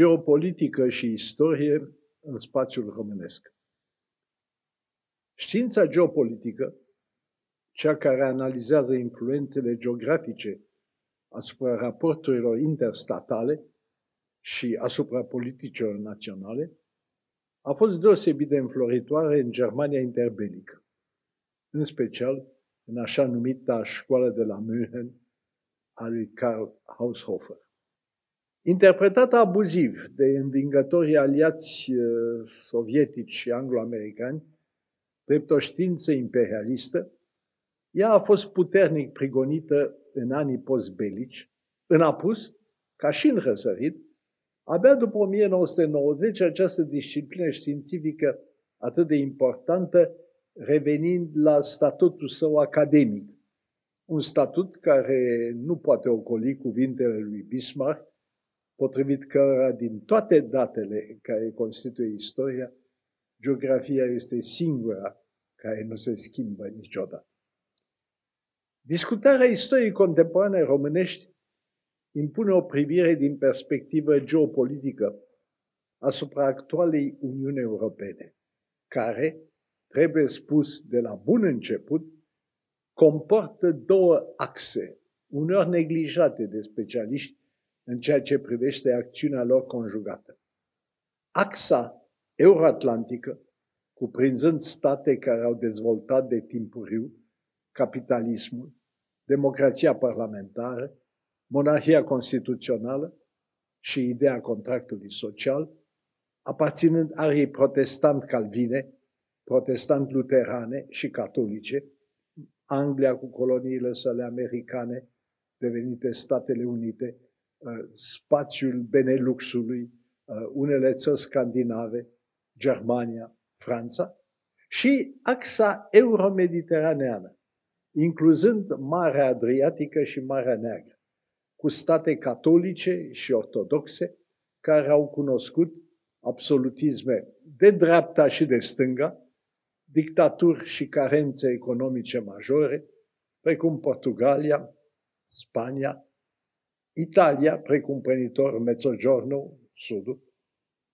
geopolitică și istorie în spațiul românesc. Știința geopolitică, cea care analizează influențele geografice asupra raporturilor interstatale și asupra politicilor naționale, a fost deosebit de înfloritoare în Germania interbelică, în special în așa numita școală de la München a lui Karl Haushofer. Interpretată abuziv de învingătorii aliați uh, sovietici și anglo-americani, drept o știință imperialistă, ea a fost puternic prigonită în anii postbelici, în apus, ca și în răsărit, abia după 1990 această disciplină științifică atât de importantă revenind la statutul său academic, un statut care nu poate ocoli cuvintele lui Bismarck, potrivit cărora din toate datele care constituie istoria, geografia este singura care nu se schimbă niciodată. Discutarea istoriei contemporane românești impune o privire din perspectivă geopolitică asupra actualei Uniuni Europene, care, trebuie spus de la bun început, comportă două axe, uneori neglijate de specialiști în ceea ce privește acțiunea lor conjugată. Axa euroatlantică, cuprinzând state care au dezvoltat de timpuriu capitalismul, democrația parlamentară, monarhia constituțională și ideea contractului social, aparținând ariei protestant calvine, protestant luterane și catolice, Anglia cu coloniile sale americane, devenite Statele Unite, Uh, spațiul Beneluxului, uh, unele țări scandinave, Germania, Franța, și axa euromediteraneană, incluzând Marea Adriatică și Marea Neagră, cu state catolice și ortodoxe care au cunoscut absolutisme de dreapta și de stânga, dictaturi și carențe economice majore, precum Portugalia, Spania, Italia, precumpănitor Mezzogiorno, sudul,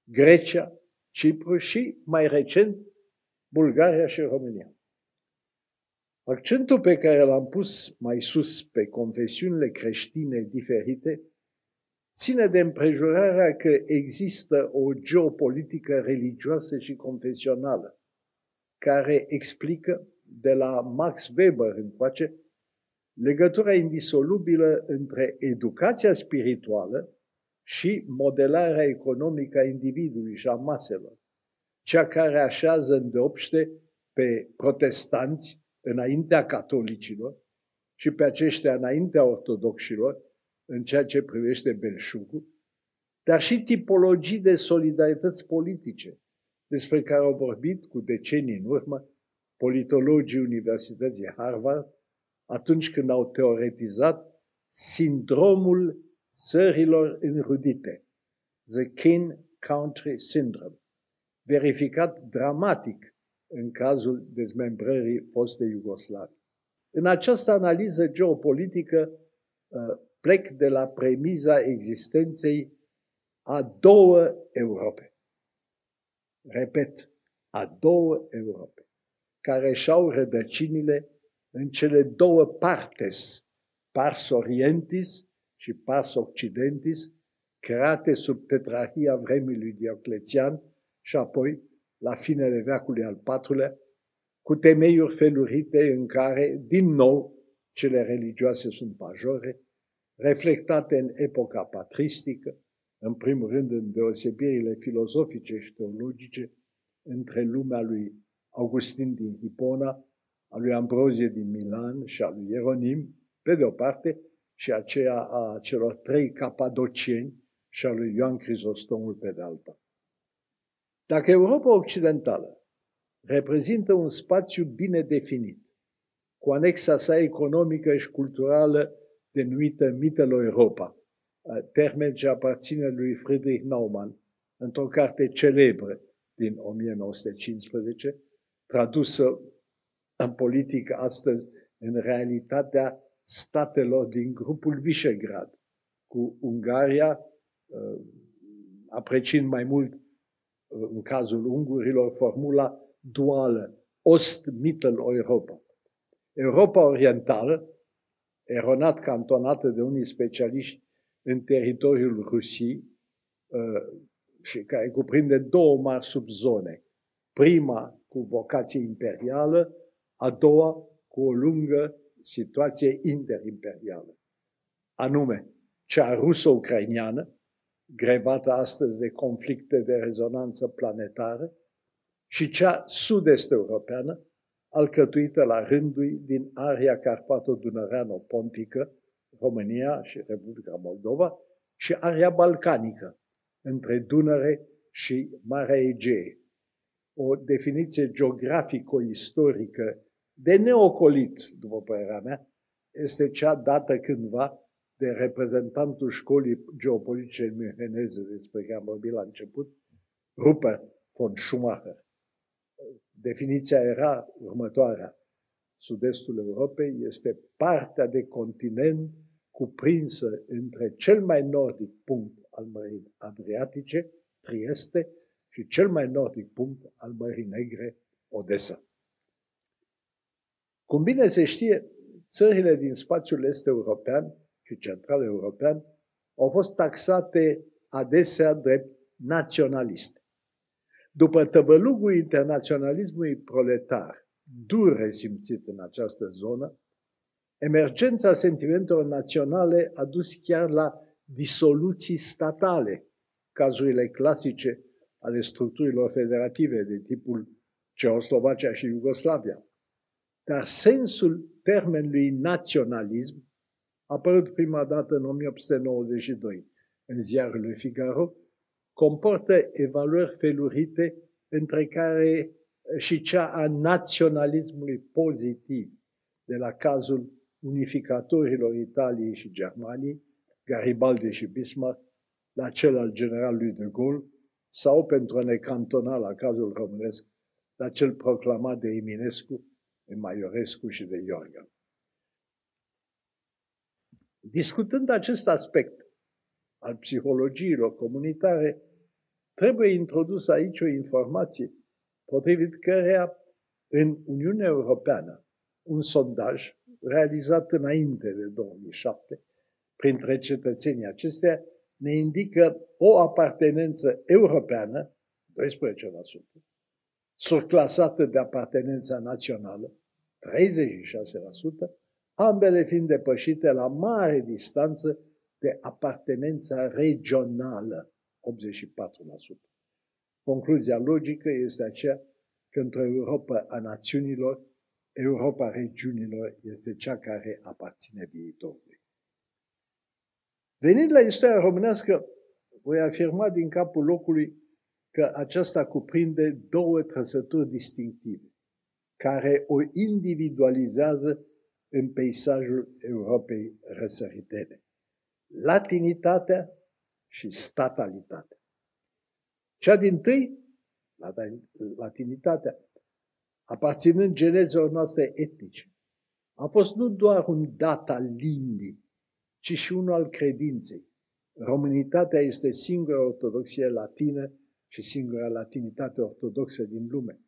Grecia, Cipru și, mai recent, Bulgaria și România. Accentul pe care l-am pus mai sus pe confesiunile creștine diferite ține de împrejurarea că există o geopolitică religioasă și confesională, care explică de la Max Weber încoace legătura indisolubilă între educația spirituală și modelarea economică a individului și a maselor, cea care așează îndeopște pe protestanți înaintea catolicilor și pe aceștia înaintea ortodoxilor, în ceea ce privește belșugul, dar și tipologii de solidarități politice, despre care au vorbit cu decenii în urmă politologii Universității Harvard atunci când au teoretizat sindromul țărilor înrudite, The Kin Country Syndrome, verificat dramatic în cazul dezmembrării fostei Iugoslavii. În această analiză geopolitică uh, plec de la premiza existenței a două Europe. Repet, a două Europe, care și-au rădăcinile în cele două partes, pars orientis și pars occidentis, create sub tetrahia vremii lui Dioclețian și apoi, la finele veacului al patrulea, cu temeiuri felurite în care, din nou, cele religioase sunt majore, reflectate în epoca patristică, în primul rând în deosebirile filozofice și teologice între lumea lui Augustin din Hipona a lui Ambrozie din Milan și a lui Ieronim, pe de o parte, și aceea a celor trei capadocieni și a lui Ioan Crizostomul pe de alta. Dacă Europa Occidentală reprezintă un spațiu bine definit, cu anexa sa economică și culturală denumită Mittel Europa, termen ce aparține lui Friedrich Naumann, într-o carte celebră din 1915, tradusă în politică astăzi în realitatea statelor din grupul Visegrad, cu Ungaria, uh, apreciind mai mult uh, în cazul ungurilor formula duală, Ost-Mittel-Europa. Europa Orientală, eronat cantonată de unii specialiști în teritoriul Rusiei uh, și care cuprinde două mari subzone. Prima cu vocație imperială, a doua cu o lungă situație interimperială. Anume, cea ruso-ucrainiană, grevată astăzi de conflicte de rezonanță planetară, și cea sud-est europeană, alcătuită la rândul din aria Carpato-Dunăreano-Pontică, România și Republica Moldova, și aria balcanică, între Dunăre și Marea Egee. O definiție geografico-istorică de neocolit, după părerea mea, este cea dată cândva de reprezentantul școlii geopolitice müheneze despre care am vorbit la început, Rupert von Schumacher. Definiția era următoarea. Sud-estul Europei este partea de continent cuprinsă între cel mai nordic punct al Mării Adriatice, Trieste, și cel mai nordic punct al Mării Negre, Odessa. Cum bine se știe, țările din spațiul est european și central european au fost taxate adesea drept naționaliste. După tăvălugul internaționalismului proletar, dur resimțit în această zonă, emergența sentimentelor naționale a dus chiar la disoluții statale, cazurile clasice ale structurilor federative de tipul Ceoslovacia și Iugoslavia. Dar sensul termenului naționalism a apărut prima dată în 1892 în ziarul lui Figaro, comportă evaluări felurite, între care și cea a naționalismului pozitiv, de la cazul unificatorilor Italiei și Germaniei, Garibaldi și Bismarck, la cel al generalului de Gaulle, sau, pentru a ne cantona la cazul românesc, la cel proclamat de Eminescu, de Maiorescu și de Iorga. Discutând acest aspect al psihologiilor comunitare, trebuie introdus aici o informație potrivit căreia în Uniunea Europeană un sondaj realizat înainte de 2007 printre cetățenii acestea ne indică o apartenență europeană, 12%, surclasată de apartenența națională, 36%, ambele fiind depășite la mare distanță de apartenența regională, 84%. Concluzia logică este aceea că într-o Europa a națiunilor, Europa regiunilor este cea care aparține viitorului. Venind la istoria românească, voi afirma din capul locului că aceasta cuprinde două trăsături distinctive, care o individualizează în peisajul Europei răsăritene. Latinitatea și statalitatea. Cea din tâi, latinitatea, aparținând genezelor noastre etnice, a fost nu doar un dat al limbii, ci și unul al credinței. Românitatea este singura ortodoxie latină și singura latinitate ortodoxă din lume.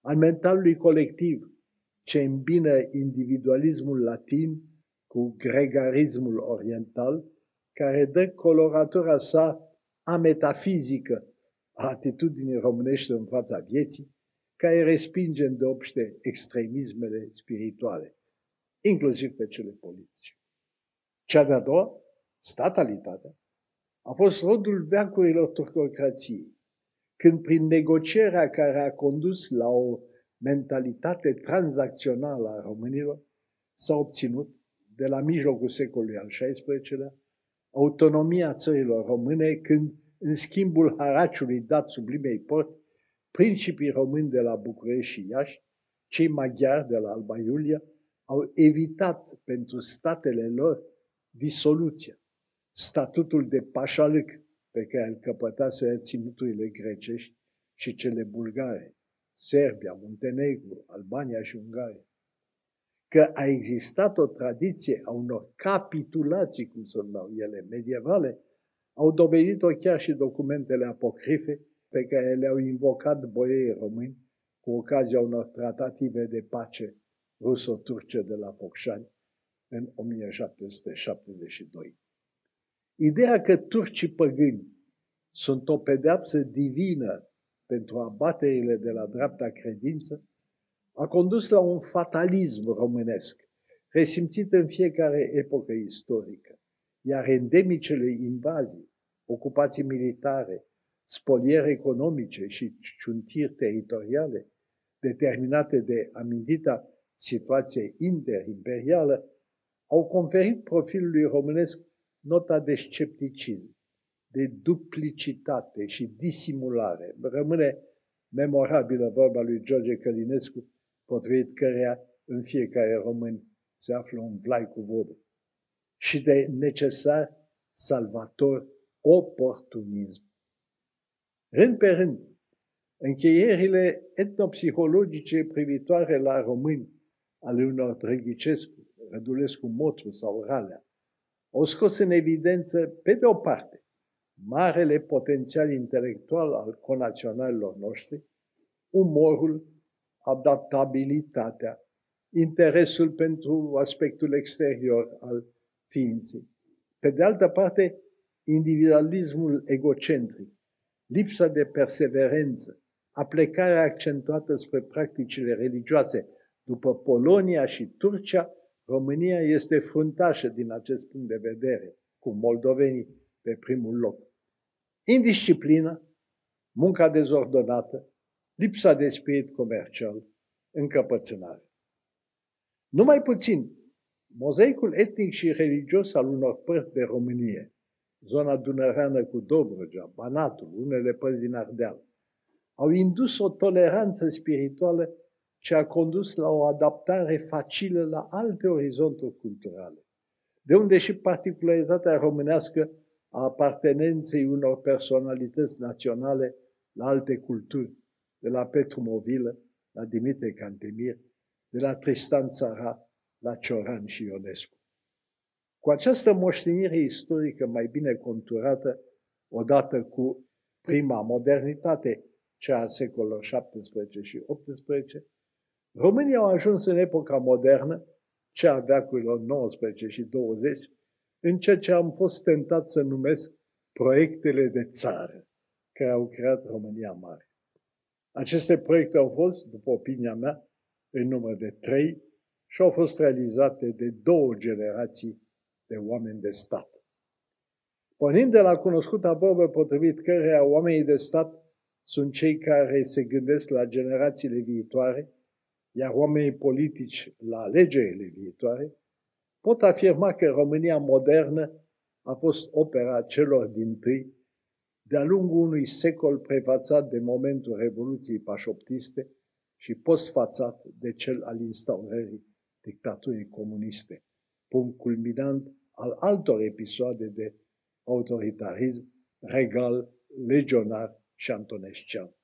Al mentalului colectiv, ce îmbină individualismul latin cu gregarismul oriental, care dă coloratura sa a metafizică a atitudinii românești în fața vieții, care respinge îndeopște extremismele spirituale, inclusiv pe cele politice. Cea de-a doua, statalitatea, a fost rodul veacurilor turcocrației, când prin negocierea care a condus la o mentalitate tranzacțională a românilor, s-a obținut, de la mijlocul secolului al XVI-lea, autonomia țărilor române, când, în schimbul haraciului dat sublimei porți, principii români de la București și Iași, cei maghiari de la Alba Iulia, au evitat pentru statele lor disoluția, statutul de pașalâc pe care îl căpătase ținuturile grecești și cele bulgare, Serbia, Muntenegru, Albania și Ungaria. Că a existat o tradiție a unor capitulații, cum se numeau ele, medievale, au dovedit-o chiar și documentele apocrife pe care le-au invocat boiei români cu ocazia unor tratative de pace ruso-turce de la Focșani în 1772. Ideea că turcii păgâni sunt o pedeapsă divină pentru abaterile de la dreapta credință a condus la un fatalism românesc, resimțit în fiecare epocă istorică, iar endemicele invazii, ocupații militare, spoliere economice și ciuntiri teritoriale, determinate de amintita situație interimperială, au conferit profilului românesc nota de scepticism, de duplicitate și disimulare. Rămâne memorabilă vorba lui George Călinescu, potrivit căreia în fiecare român se află un vlai cu vodă. Și de necesar salvator oportunism. Rând pe rând, încheierile etnopsihologice privitoare la români ale unor Drăghicescu, Rădulescu Motru sau Ralea, au scos în evidență, pe de o parte, marele potențial intelectual al conaționalilor noștri, umorul, adaptabilitatea, interesul pentru aspectul exterior al ființei. Pe de altă parte, individualismul egocentric, lipsa de perseverență, aplecarea accentuată spre practicile religioase. După Polonia și Turcia, România este fruntașă din acest punct de vedere, cu moldovenii pe primul loc. Indisciplină, munca dezordonată, lipsa de spirit comercial, încăpățânare. Numai puțin, mozaicul etnic și religios al unor părți de Românie, zona dunăreană cu Dobrogea, Banatul, unele părți din Ardeal, au indus o toleranță spirituală ce a condus la o adaptare facilă la alte orizonturi culturale. De unde și particularitatea românească a apartenenței unor personalități naționale la alte culturi, de la Petru Movilă la Dimitrie Cantemir, de la Tristan Țara la Cioran și Ionescu. Cu această moștenire istorică mai bine conturată, odată cu prima modernitate, cea a secolelor 17 și 18, România au ajuns în epoca modernă, cea a veacurilor 19 și 20, în ceea ce am fost tentat să numesc proiectele de țară care au creat România Mare. Aceste proiecte au fost, după opinia mea, în număr de trei și au fost realizate de două generații de oameni de stat. Pornind de la cunoscuta vorbă potrivit căreia oamenii de stat sunt cei care se gândesc la generațiile viitoare, iar oamenii politici la alegerile viitoare, pot afirma că România modernă a fost opera celor din tâi de-a lungul unui secol prefațat de momentul Revoluției Pașoptiste și postfațat de cel al instaurării dictaturii comuniste, punct culminant al altor episoade de autoritarism regal, legionar și antonescian.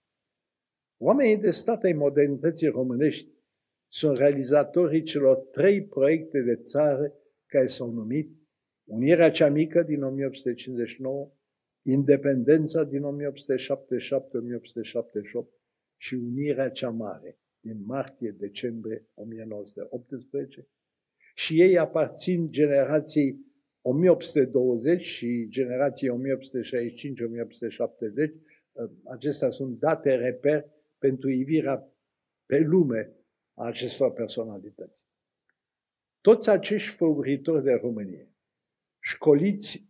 Oamenii de stat ai modernității românești sunt realizatorii celor trei proiecte de țară care s-au numit Unirea cea mică din 1859, Independența din 1877-1878 și Unirea cea mare din martie-decembrie 1918 și ei aparțin generației 1820 și generației 1865-1870. Acestea sunt date reper pentru ivirea pe lume a acestor personalități. Toți acești făuritori de Românie, școliți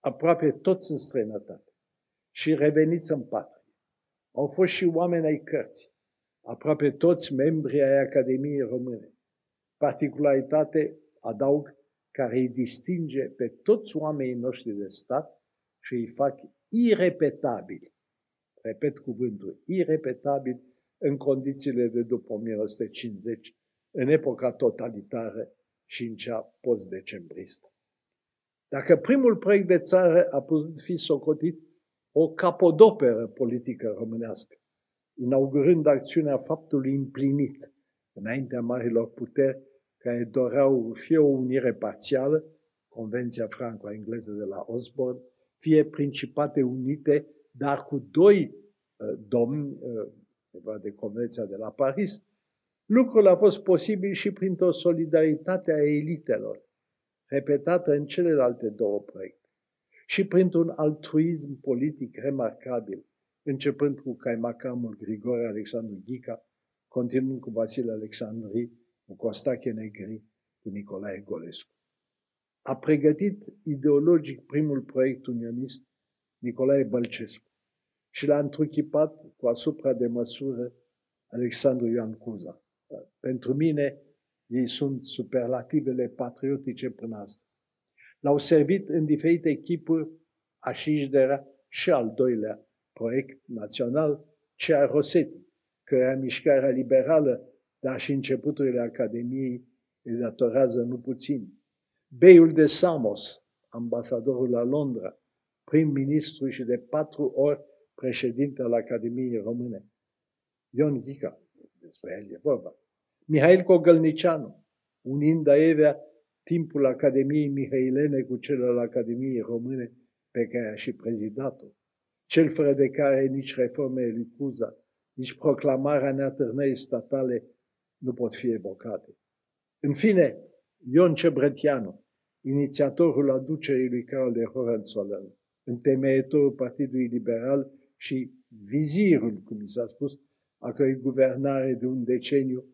aproape toți în străinătate și reveniți în patrie, au fost și oameni ai cărții, aproape toți membrii ai Academiei Române. Particularitate, adaug, care îi distinge pe toți oamenii noștri de stat și îi fac irepetabil. Repet cuvântul, irepetabil în condițiile de după 1950 în epoca totalitară și în cea post-decembristă. Dacă primul proiect de țară a putut fi socotit o capodoperă politică românească, inaugurând acțiunea faptului împlinit înaintea marilor puteri care doreau fie o unire parțială, Convenția franco-engleză de la Osborne, fie Principate Unite, dar cu doi uh, domni, uh, de Convenția de la Paris, lucrul a fost posibil și printr-o solidaritate a elitelor, repetată în celelalte două proiecte, și printr-un altruism politic remarcabil, începând cu caimacamul Grigore Alexandru Ghica, continuând cu Vasile Alexandri, cu Costache Negri, cu Nicolae Golescu. A pregătit ideologic primul proiect unionist Nicolae Bălcescu și l-a întruchipat cu asupra de măsură Alexandru Ioan Cuza. Pentru mine, ei sunt superlativele patriotice până astăzi. L-au servit în diferite echipuri Așișdera și al doilea proiect național, cea Rosetti, cărea mișcarea liberală, dar și începuturile Academiei îi datorează nu puțin. Beiul de Samos, ambasadorul la Londra, prim-ministru și de patru ori președinte al Academiei Române. Ion Ghica, despre el e vorba. Mihail Cogălnicianu, unind aievea timpul Academiei Mihailene cu cel al Academiei Române pe care a și prezidat-o cel fără de care nici reformele lui Cuza, nici proclamarea neatârnării statale nu pot fi evocate. În fine, Ion Cebretianu, inițiatorul aducerii lui Carol de Hohenzollern, întemeietorul Partidului Liberal și vizirul, cum mi s-a spus, a cărui guvernare de un deceniu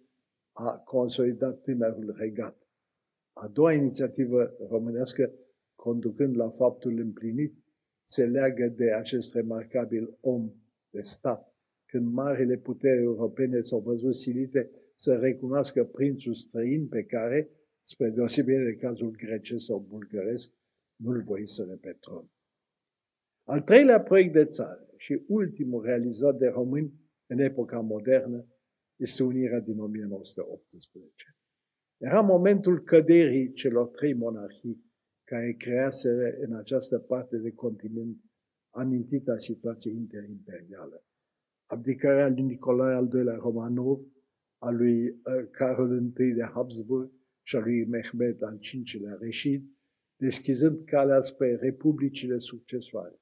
a consolidat tânărul regat. A doua inițiativă românească, conducând la faptul împlinit, se leagă de acest remarcabil om de stat. Când marile puteri europene s-au văzut silite să recunoască prințul străin pe care, spre deosebire de cazul grecesc sau bulgăresc, nu-l voiseră pe tron. Al treilea proiect de țară și ultimul realizat de români în epoca modernă este unirea din 1918. Era momentul căderii celor trei monarhii care crease în această parte de continent amintita situație interimperială. Abdicarea lui Nicolae al II-lea Romanov, a lui uh, Carol I de Habsburg și a lui Mehmed al V-lea Reșid, deschizând calea spre republicile succesoare.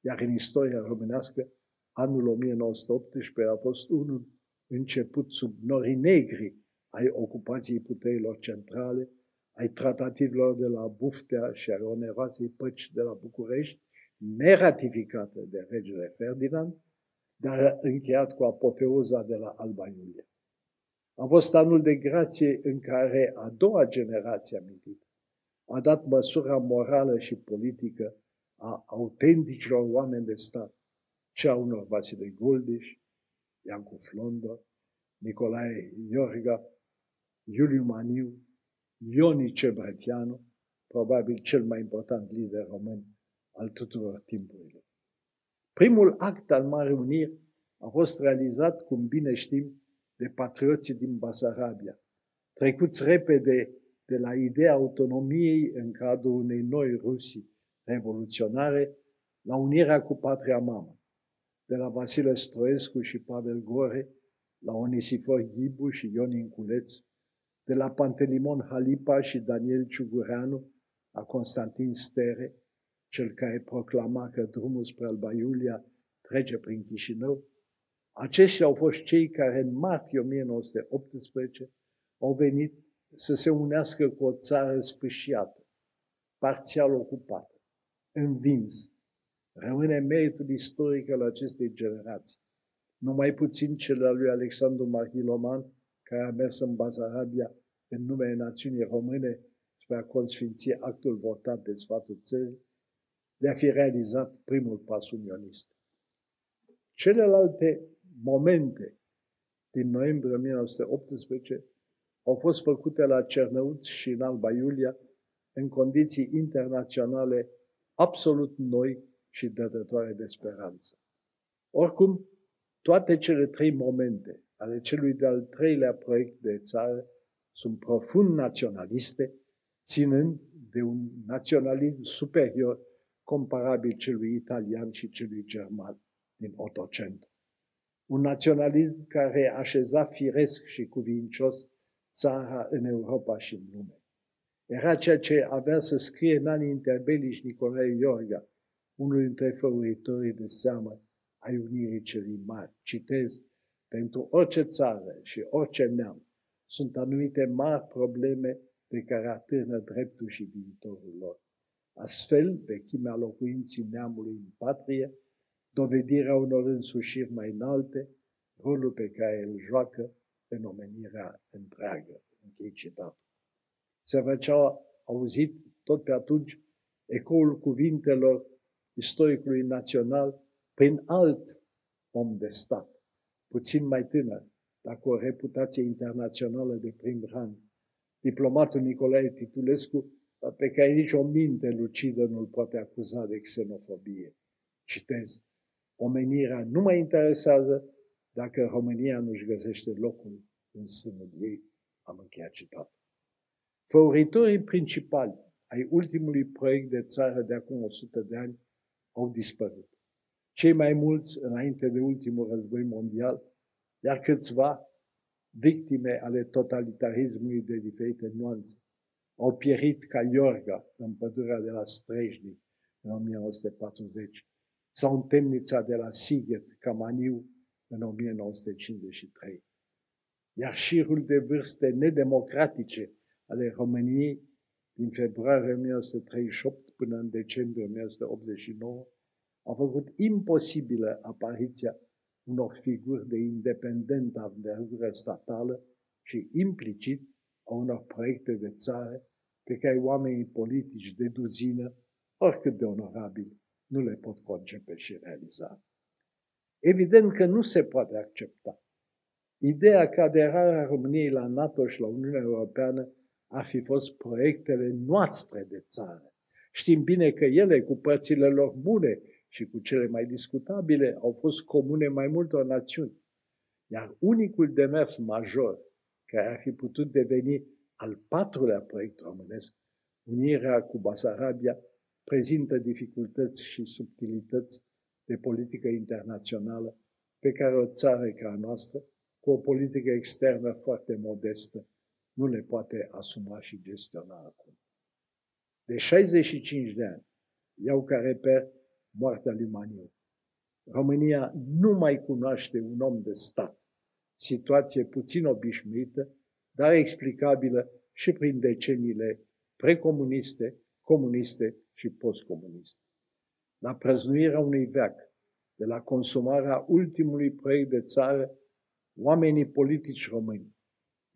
Iar în istoria românească, anul 1918 a fost unul început sub norii negri ai ocupației puterilor centrale, ai tratativelor de la Buftea și ai oneroasei păci de la București, neratificate de regele Ferdinand, dar încheiat cu apoteoza de la Alba Iulia. A fost anul de grație în care a doua generație amintită a dat măsura morală și politică a autenticilor oameni de stat, cea unor Vasile Goldiș, Iancu Flondă, Nicolae Iorga, Iuliu Maniu, Ioni Cebretianu, probabil cel mai important lider român al tuturor timpurilor. Primul act al Marii Uniri a fost realizat, cum bine știm, de patrioții din Basarabia, trecuți repede de la ideea autonomiei în cadrul unei noi Rusii revoluționare la unirea cu patria mamă, de la Vasile Stroescu și Pavel Gore, la Onisifor Ghibu și Ion Inculeț, de la Pantelimon Halipa și Daniel Ciugureanu, a Constantin Stere, cel care proclama că drumul spre Alba Iulia trece prin Chișinău, aceștia au fost cei care în martie 1918 au venit să se unească cu o țară sfâșiată, parțial ocupată, învins. Rămâne meritul istoric al acestei generații. Numai puțin cel al lui Alexandru Mahiloman, care a mers în Bazarabia în numele națiunii române spre a consfinți actul votat de sfatul țării, de a fi realizat primul pas unionist. Celelalte momente din noiembrie 1918 au fost făcute la Cernăuț și în Alba Iulia în condiții internaționale absolut noi și dătătoare de speranță. Oricum, toate cele trei momente ale celui de-al treilea proiect de țară sunt profund naționaliste, ținând de un naționalism superior comparabil celui italian și celui german din Otocent. Un naționalism care așeza firesc și cuvincios țara în Europa și în lume. Era ceea ce avea să scrie în anii interbelici Nicolae Iorga, unul dintre făuritorii de seamă ai Unirii Celii Mari. Citez, pentru orice țară și orice neam sunt anumite mari probleme pe care atârnă dreptul și viitorul lor. Astfel, vechimea locuinții neamului în patrie, dovedirea unor însușiri mai înalte, rolul pe care îl joacă în omenirea întreagă. Închei citatul. Se făceau auzit tot pe atunci ecoul cuvintelor istoricului național prin alt om de stat, puțin mai tânăr, dar cu o reputație internațională de prim rang, diplomatul Nicolae Titulescu, pe care nici o minte lucidă nu-l poate acuza de xenofobie. Citez, omenirea nu mă interesează dacă România nu-și găsește locul în sânul ei. Am încheiat citatul. Făuritorii principali ai ultimului proiect de țară de acum 100 de ani au dispărut. Cei mai mulți înainte de ultimul război mondial, iar câțiva victime ale totalitarismului de diferite nuanțe. Au pierit ca Iorga în pădurea de la Strejni în 1940 sau în temnița de la Sighet, Camaniu, în 1953. Iar șirul de vârste nedemocratice ale României din februarie 1938 până în decembrie 1989 a făcut imposibilă apariția unor figuri de independentă învergură statală și implicit a unor proiecte de țară pe care oamenii politici de duzină, oricât de onorabili, nu le pot concepe și realiza. Evident că nu se poate accepta. Ideea că aderarea României la NATO și la Uniunea Europeană ar fi fost proiectele noastre de țară. Știm bine că ele, cu părțile lor bune și cu cele mai discutabile, au fost comune mai multor națiuni. Iar unicul demers major care ar fi putut deveni al patrulea proiect românesc, unirea cu Basarabia, prezintă dificultăți și subtilități de politică internațională pe care o țară ca a noastră, cu o politică externă foarte modestă, nu le poate asuma și gestiona acum. De 65 de ani iau ca reper moartea lui Maniu. România nu mai cunoaște un om de stat, situație puțin obișnuită, dar explicabilă și prin deceniile precomuniste, comuniste și postcomuniste. La prăznuirea unui veac, de la consumarea ultimului proiect de țară, oamenii politici români,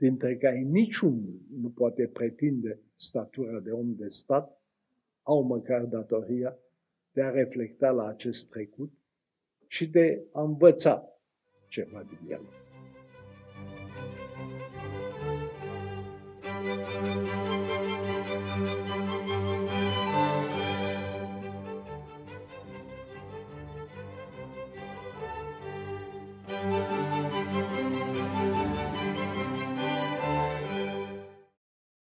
dintre care niciunul nu poate pretinde statura de om de stat, au măcar datoria de a reflecta la acest trecut și de a învăța ceva din el. Thank you.